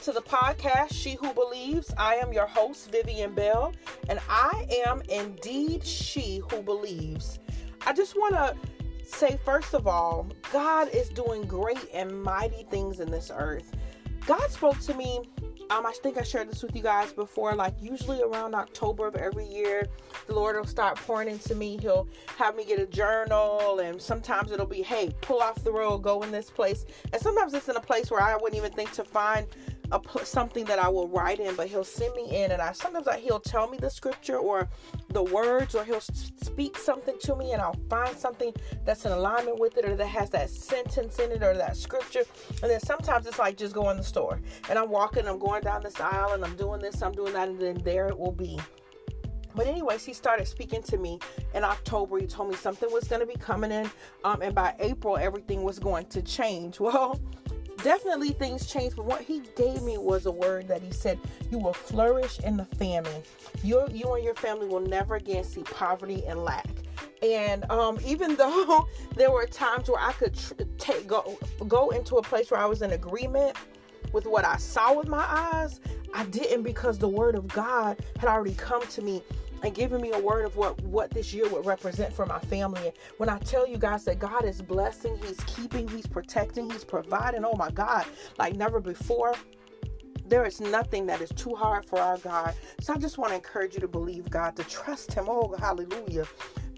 Welcome, to the podcast, She Who Believes. I am your host, Vivian Bell, and I am indeed she who believes. I just want to say, first of all, God is doing great and mighty things in this earth. God spoke to me um, I think I shared this with you guys before. Like, usually around October of every year, the Lord will start pouring into me. He'll have me get a journal, and sometimes it'll be, hey, pull off the road, go in this place. And sometimes it's in a place where I wouldn't even think to find a something that I will write in, but he'll send me in, and I sometimes I, he'll tell me the scripture or the words, or he'll speak something to me, and I'll find something that's in alignment with it, or that has that sentence in it, or that scripture. And then sometimes it's like just go in the store, and I'm walking, I'm going down this aisle, and I'm doing this, I'm doing that, and then there it will be. But anyways, he started speaking to me in October. He told me something was going to be coming in, um, and by April everything was going to change. Well, definitely things changed, but what he gave me was a word that he said, You will flourish in the famine. You, you and your family will never again see poverty and lack. And um, even though there were times where I could tr- take go go into a place where I was in agreement with what I saw with my eyes, I didn't because the word of God had already come to me and giving me a word of what what this year would represent for my family. And when I tell you guys that God is blessing, He's keeping, He's protecting, He's providing. Oh my God, like never before. There is nothing that is too hard for our God. So I just want to encourage you to believe God, to trust Him. Oh, hallelujah.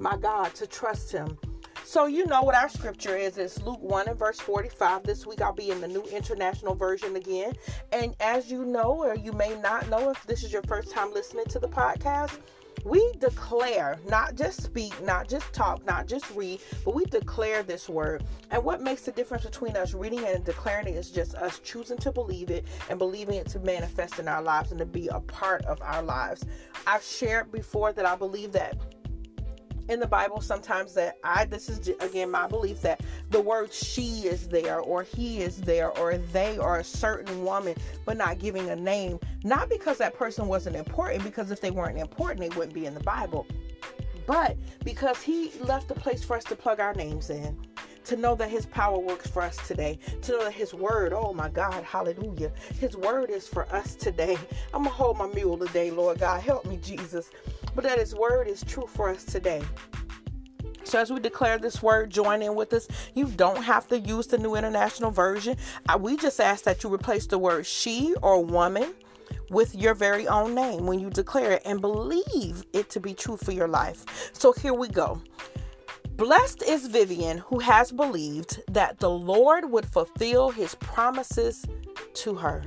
My God, to trust Him. So you know what our scripture is. It's Luke 1 and verse 45. This week I'll be in the New International Version again. And as you know, or you may not know if this is your first time listening to the podcast, we declare, not just speak, not just talk, not just read, but we declare this word. And what makes the difference between us reading and declaring it is just us choosing to believe it and believing it to manifest in our lives and to be a part of our lives. I've shared before that I believe that in the Bible sometimes that I this is again my belief that the word she is there or he is there or they or a certain woman but not giving a name not because that person wasn't important because if they weren't important they wouldn't be in the Bible. But because he left a place for us to plug our names in to know that his power works for us today, to know that his word, oh my God, hallelujah, his word is for us today. I'm gonna hold my mule today, Lord God, help me, Jesus but that His word is true for us today. So, as we declare this word, join in with us. You don't have to use the New International Version. we just ask that you replace the word she or woman with your very own name when you declare it and believe it to be true for your life. So, here we go. Blessed is Vivian who has believed that the Lord would fulfill his promises to her.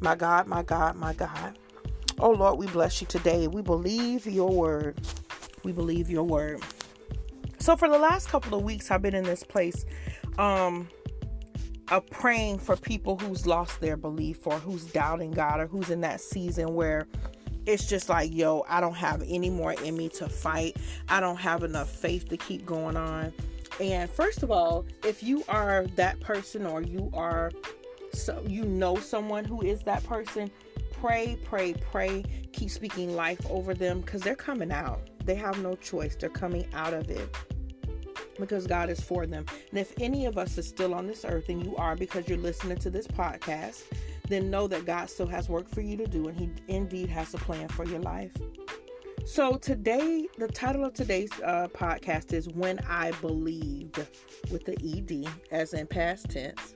My God, my God, my God. Oh Lord, we bless you today. We believe your word. We believe your word. So for the last couple of weeks, I've been in this place um of praying for people who's lost their belief or who's doubting God or who's in that season where it's just like, yo, I don't have any more in me to fight. I don't have enough faith to keep going on. And first of all, if you are that person or you are so you know someone who is that person, pray, pray, pray. Keep speaking life over them because they're coming out. They have no choice. They're coming out of it because God is for them. And if any of us is still on this earth, and you are because you're listening to this podcast, then know that God still has work for you to do, and He indeed has a plan for your life. So, today, the title of today's uh, podcast is When I Believed with the ED, as in past tense.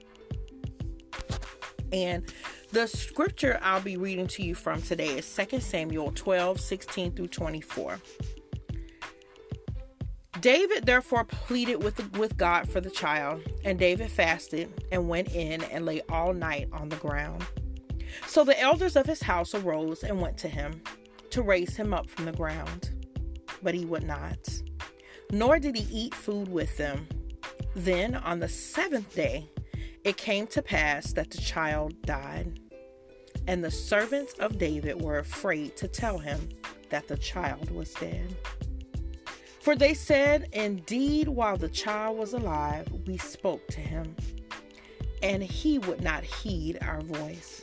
And the scripture I'll be reading to you from today is 2 Samuel 12 16 through 24. David therefore pleaded with, with God for the child, and David fasted and went in and lay all night on the ground. So the elders of his house arose and went to him to raise him up from the ground. But he would not, nor did he eat food with them. Then on the seventh day, it came to pass that the child died. And the servants of David were afraid to tell him that the child was dead. For they said, Indeed, while the child was alive, we spoke to him, and he would not heed our voice.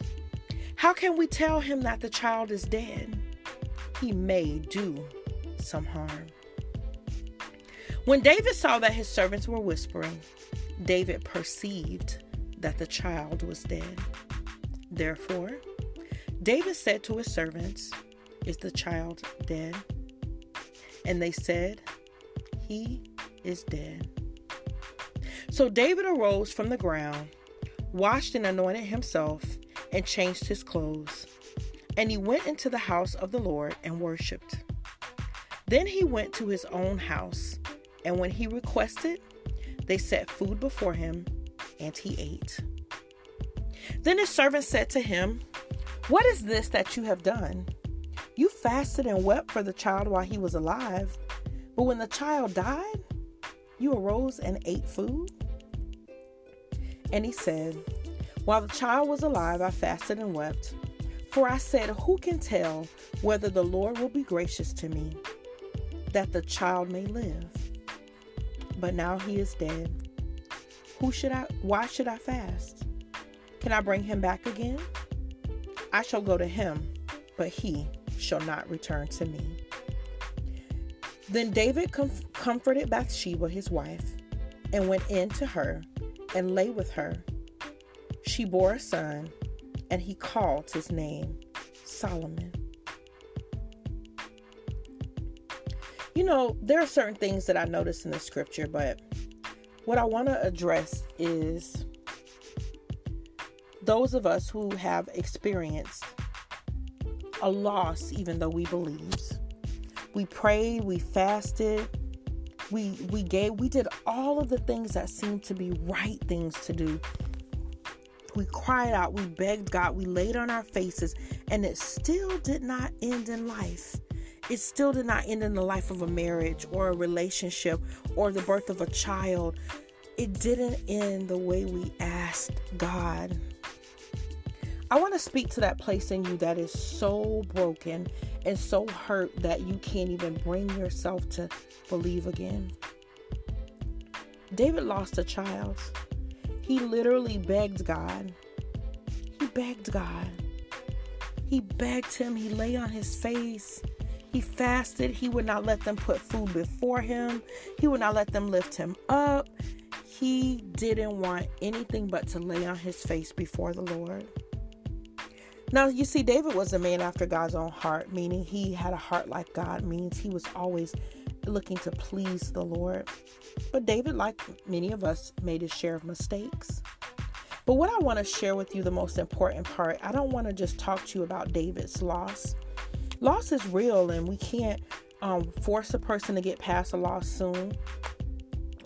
How can we tell him that the child is dead? He may do some harm. When David saw that his servants were whispering, David perceived that the child was dead. Therefore, David said to his servants, Is the child dead? And they said, He is dead. So David arose from the ground, washed and anointed himself, and changed his clothes. And he went into the house of the Lord and worshipped. Then he went to his own house, and when he requested, they set food before him, and he ate. Then his servant said to him, What is this that you have done? You fasted and wept for the child while he was alive, but when the child died, you arose and ate food? And he said, While the child was alive, I fasted and wept. For I said, Who can tell whether the Lord will be gracious to me, that the child may live? But now he is dead. Who should I why should I fast? Can I bring him back again? I shall go to him, but he shall not return to me. Then David com- comforted Bathsheba, his wife, and went in to her and lay with her. She bore a son, and he called his name Solomon. You know, there are certain things that I notice in the scripture, but what I want to address is those of us who have experienced a loss, even though we believed. We prayed, we fasted, we we gave, we did all of the things that seemed to be right things to do. We cried out, we begged God, we laid on our faces, and it still did not end in life. It still did not end in the life of a marriage or a relationship or the birth of a child. It didn't end the way we asked God. I want to speak to that place in you that is so broken and so hurt that you can't even bring yourself to believe again. David lost a child. He literally begged God. He begged God. He begged him. He lay on his face. He fasted. He would not let them put food before him. He would not let them lift him up. He didn't want anything but to lay on his face before the Lord. Now, you see, David was a man after God's own heart, meaning he had a heart like God, means he was always looking to please the Lord. But David, like many of us, made his share of mistakes. But what I want to share with you, the most important part, I don't want to just talk to you about David's loss. Loss is real, and we can't um, force a person to get past a loss soon,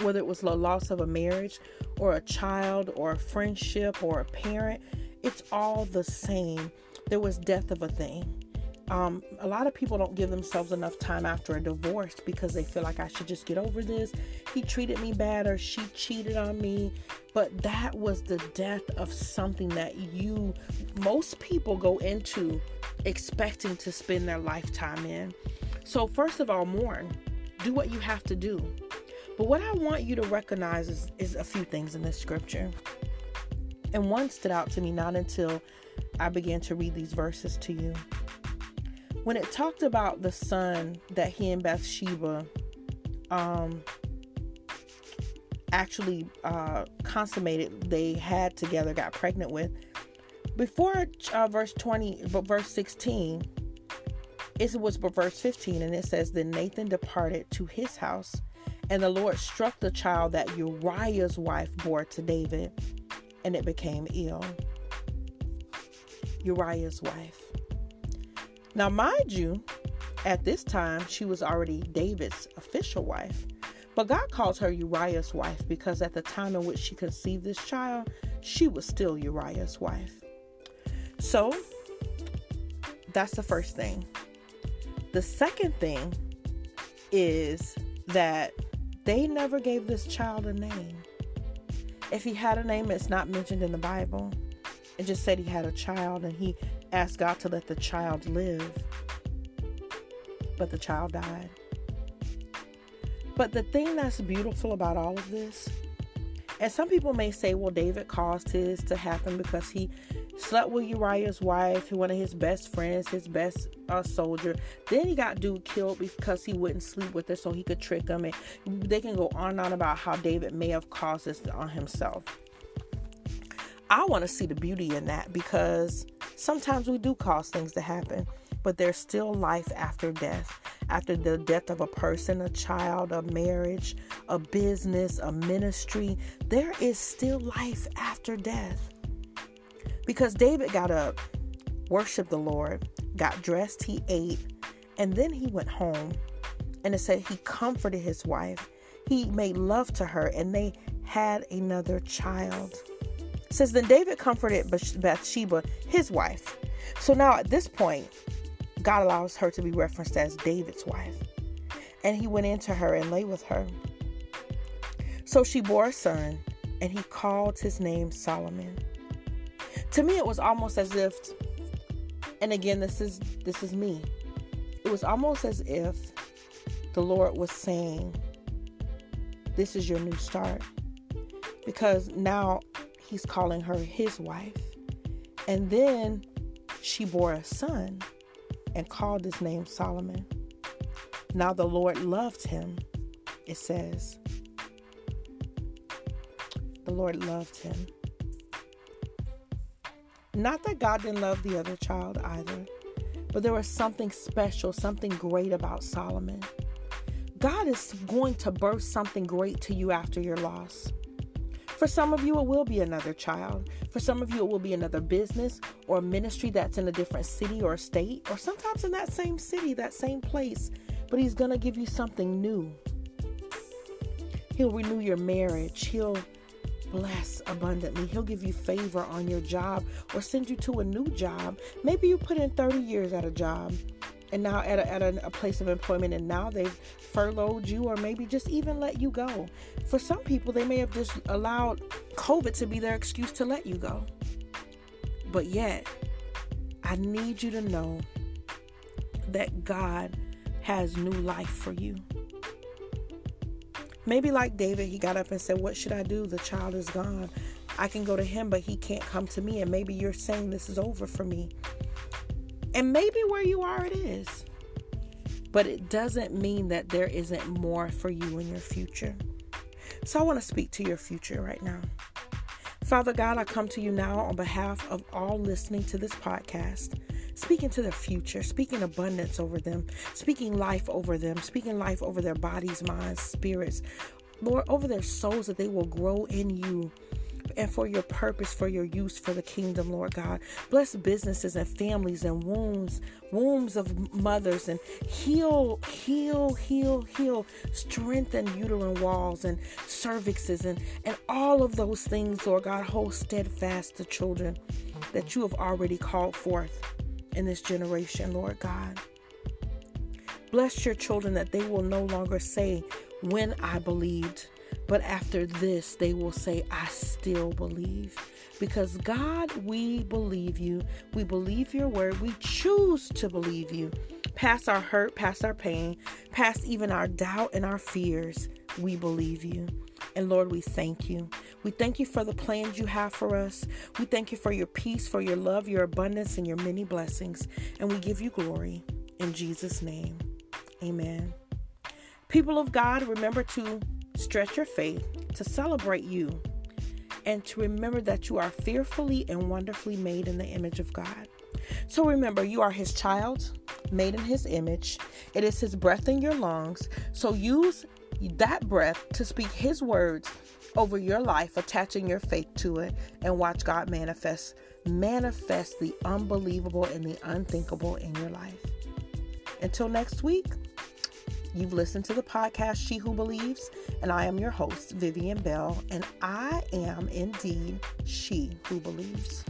whether it was the loss of a marriage or a child or a friendship or a parent it's all the same. There was death of a thing. Um, a lot of people don't give themselves enough time after a divorce because they feel like I should just get over this. He treated me bad or she cheated on me. But that was the death of something that you, most people go into expecting to spend their lifetime in. So, first of all, mourn. Do what you have to do. But what I want you to recognize is, is a few things in this scripture. And one stood out to me not until I began to read these verses to you. When it talked about the son that he and Bathsheba um, actually uh, consummated, they had together, got pregnant with, before uh, verse 20, but verse 16, it was verse 15, and it says, Then Nathan departed to his house, and the Lord struck the child that Uriah's wife bore to David and it became ill. Uriah's wife. Now, mind you, at this time, she was already David's official wife. But God calls her Uriah's wife because at the time in which she conceived this child, she was still Uriah's wife. So, that's the first thing. The second thing is that they never gave this child a name. If he had a name, it's not mentioned in the Bible. It just said he had a child and he asked God to let the child live. But the child died. But the thing that's beautiful about all of this, and some people may say, well, David caused his to happen because he slept with Uriah's wife, one of his best friends, his best uh, soldier. Then he got dude killed because he wouldn't sleep with her so he could trick him. And they can go on and on about how David may have caused this on himself. I want to see the beauty in that because sometimes we do cause things to happen, but there's still life after death. After the death of a person, a child, a marriage, a business, a ministry, there is still life after death. Because David got up, worshiped the Lord, got dressed, he ate, and then he went home. And it said he comforted his wife. He made love to her, and they had another child. It says then David comforted Bathsheba, his wife. So now at this point, God allows her to be referenced as David's wife. And he went into her and lay with her. So she bore a son, and he called his name Solomon. To me, it was almost as if, and again, this is this is me. It was almost as if the Lord was saying, This is your new start. Because now he's calling her his wife. And then she bore a son and called his name Solomon. Now the Lord loved him, it says. The Lord loved him. Not that God didn't love the other child either, but there was something special, something great about Solomon. God is going to birth something great to you after your loss. For some of you, it will be another child. For some of you, it will be another business or ministry that's in a different city or state, or sometimes in that same city, that same place. But He's going to give you something new. He'll renew your marriage. He'll bless abundantly. He'll give you favor on your job or send you to a new job. Maybe you put in 30 years at a job and now at, a, at a, a, place of employment and now they've furloughed you or maybe just even let you go for some people they may have just allowed covid to be their excuse to let you go but yet i need you to know that god has new life for you maybe like david he got up and said what should i do the child is gone i can go to him but he can't come to me and maybe you're saying this is over for me and maybe where you are, it is. But it doesn't mean that there isn't more for you in your future. So I want to speak to your future right now. Father God, I come to you now on behalf of all listening to this podcast, speaking to their future, speaking abundance over them, speaking life over them, speaking life over their bodies, minds, spirits, Lord, over their souls that they will grow in you and for your purpose, for your use for the kingdom, Lord God. Bless businesses and families and wombs, wombs of mothers, and heal, heal, heal, heal, strengthen uterine walls and cervixes and, and all of those things, Lord God. Hold steadfast the children that you have already called forth in this generation, Lord God. Bless your children that they will no longer say, When I believed, but after this, they will say, I still believe. Because God, we believe you. We believe your word. We choose to believe you. Past our hurt, past our pain, past even our doubt and our fears, we believe you. And Lord, we thank you. We thank you for the plans you have for us. We thank you for your peace, for your love, your abundance, and your many blessings. And we give you glory in Jesus' name. Amen. People of God, remember to stretch your faith, to celebrate you, and to remember that you are fearfully and wonderfully made in the image of God. So remember, you are His child, made in His image. It is His breath in your lungs. So use that breath to speak His words over your life, attaching your faith to it, and watch God manifest manifest the unbelievable and the unthinkable in your life. Until next week, You've listened to the podcast She Who Believes, and I am your host, Vivian Bell, and I am indeed She Who Believes.